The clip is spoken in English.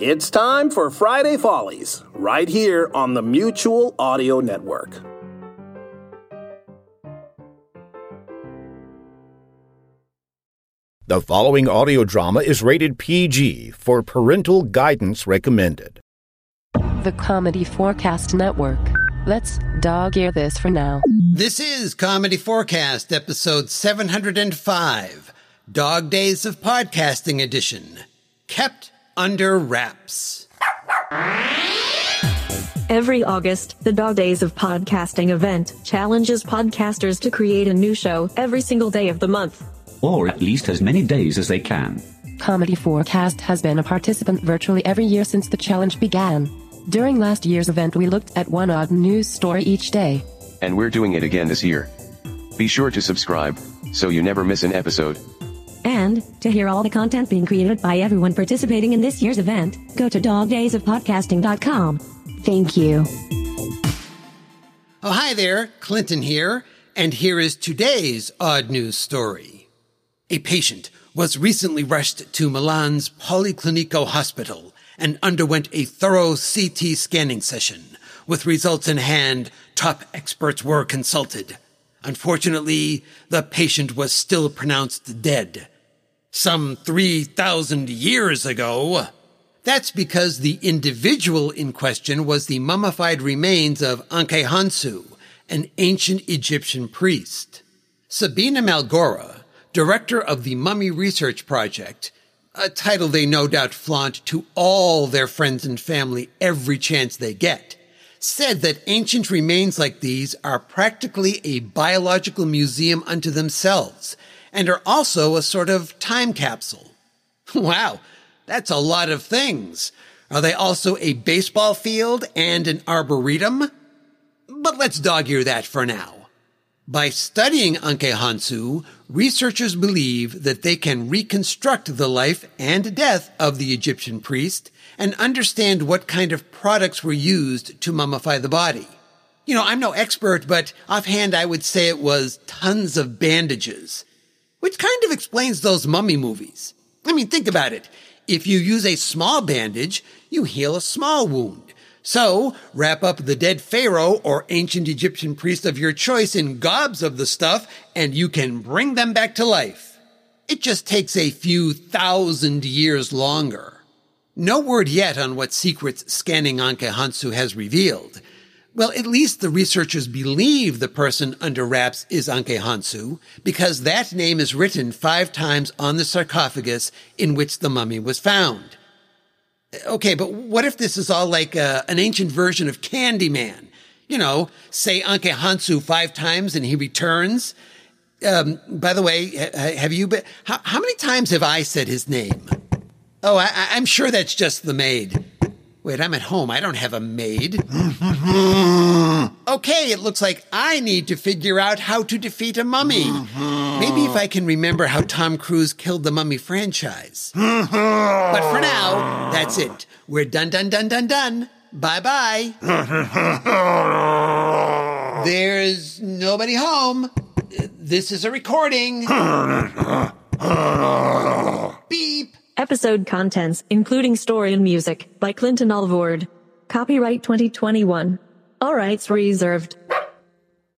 It's time for Friday Follies, right here on the Mutual Audio Network. The following audio drama is rated PG for parental guidance recommended. The Comedy 4 Cast Network. Let's dog ear this for now. This is Comedy 4 Cast, episode 705, Dog Days of Podcasting Edition. Kept under wraps. Every August, the Dog Days of Podcasting event challenges podcasters to create a new show every single day of the month. Or at least as many days as they can. Comedy 4 Cast has been a participant virtually every year since the challenge began. During last year's event, we looked at one odd news story each day. And we're doing it again this year. Be sure to subscribe so you never miss an episode. And to hear all the content being created by everyone participating in this year's event, go to dogdaysofpodcasting.com. Thank you. Oh, hi there, Clinton here, and here is today's odd news story. A patient was recently rushed to Milan's Policlinico Hospital and underwent a thorough CT scanning session. With results in hand, top experts were consulted. Unfortunately, the patient was still pronounced dead. Some 3,000 years ago. That's because the individual in question was the mummified remains of Ankhekhonsu, an ancient Egyptian priest. Sabina Malgora, director of the Mummy Research Project, a title they no doubt flaunt to all their friends and family every chance they get, said that ancient remains like these are practically a biological museum unto themselves and are also a sort of time capsule. Wow, that's a lot of things. Are they also a baseball field and an arboretum? But let's dog ear that for now. By studying Ankhekhonsu, researchers believe that they can reconstruct the life and death of the Egyptian priest and understand what kind of products were used to mummify the body. You know, I'm no expert, but offhand I would say it was tons of bandages, which kind of explains those mummy movies. I mean, think about it. If you use a small bandage, you heal a small wound. So, wrap up the dead pharaoh or ancient Egyptian priest of your choice in gobs of the stuff, and you can bring them back to life. It just takes a few thousand years longer. No word yet on what secrets scanning Ankhekhonsu has revealed. Well, at least the researchers believe the person under wraps is Ankhekhonsu because that name is written five times on the sarcophagus in which the mummy was found. Okay, but what if this is all like uh, an ancient version of Candyman? You know, say Ankhekhonsu five times and he returns. Um, by the way, have you been, how, how, many times have I said his name? Oh, I, I'm sure that's just the maid. Wait, I'm at home. I don't have a maid. okay, it looks like I need to figure out how to defeat a mummy. Maybe if I can remember how Tom Cruise killed the mummy franchise. but for now, that's it. We're done, done, done, done, done. Bye bye. There's nobody home. This is a recording. Episode contents, including story and music, by Clinton Alvord. Copyright 2021. All rights reserved.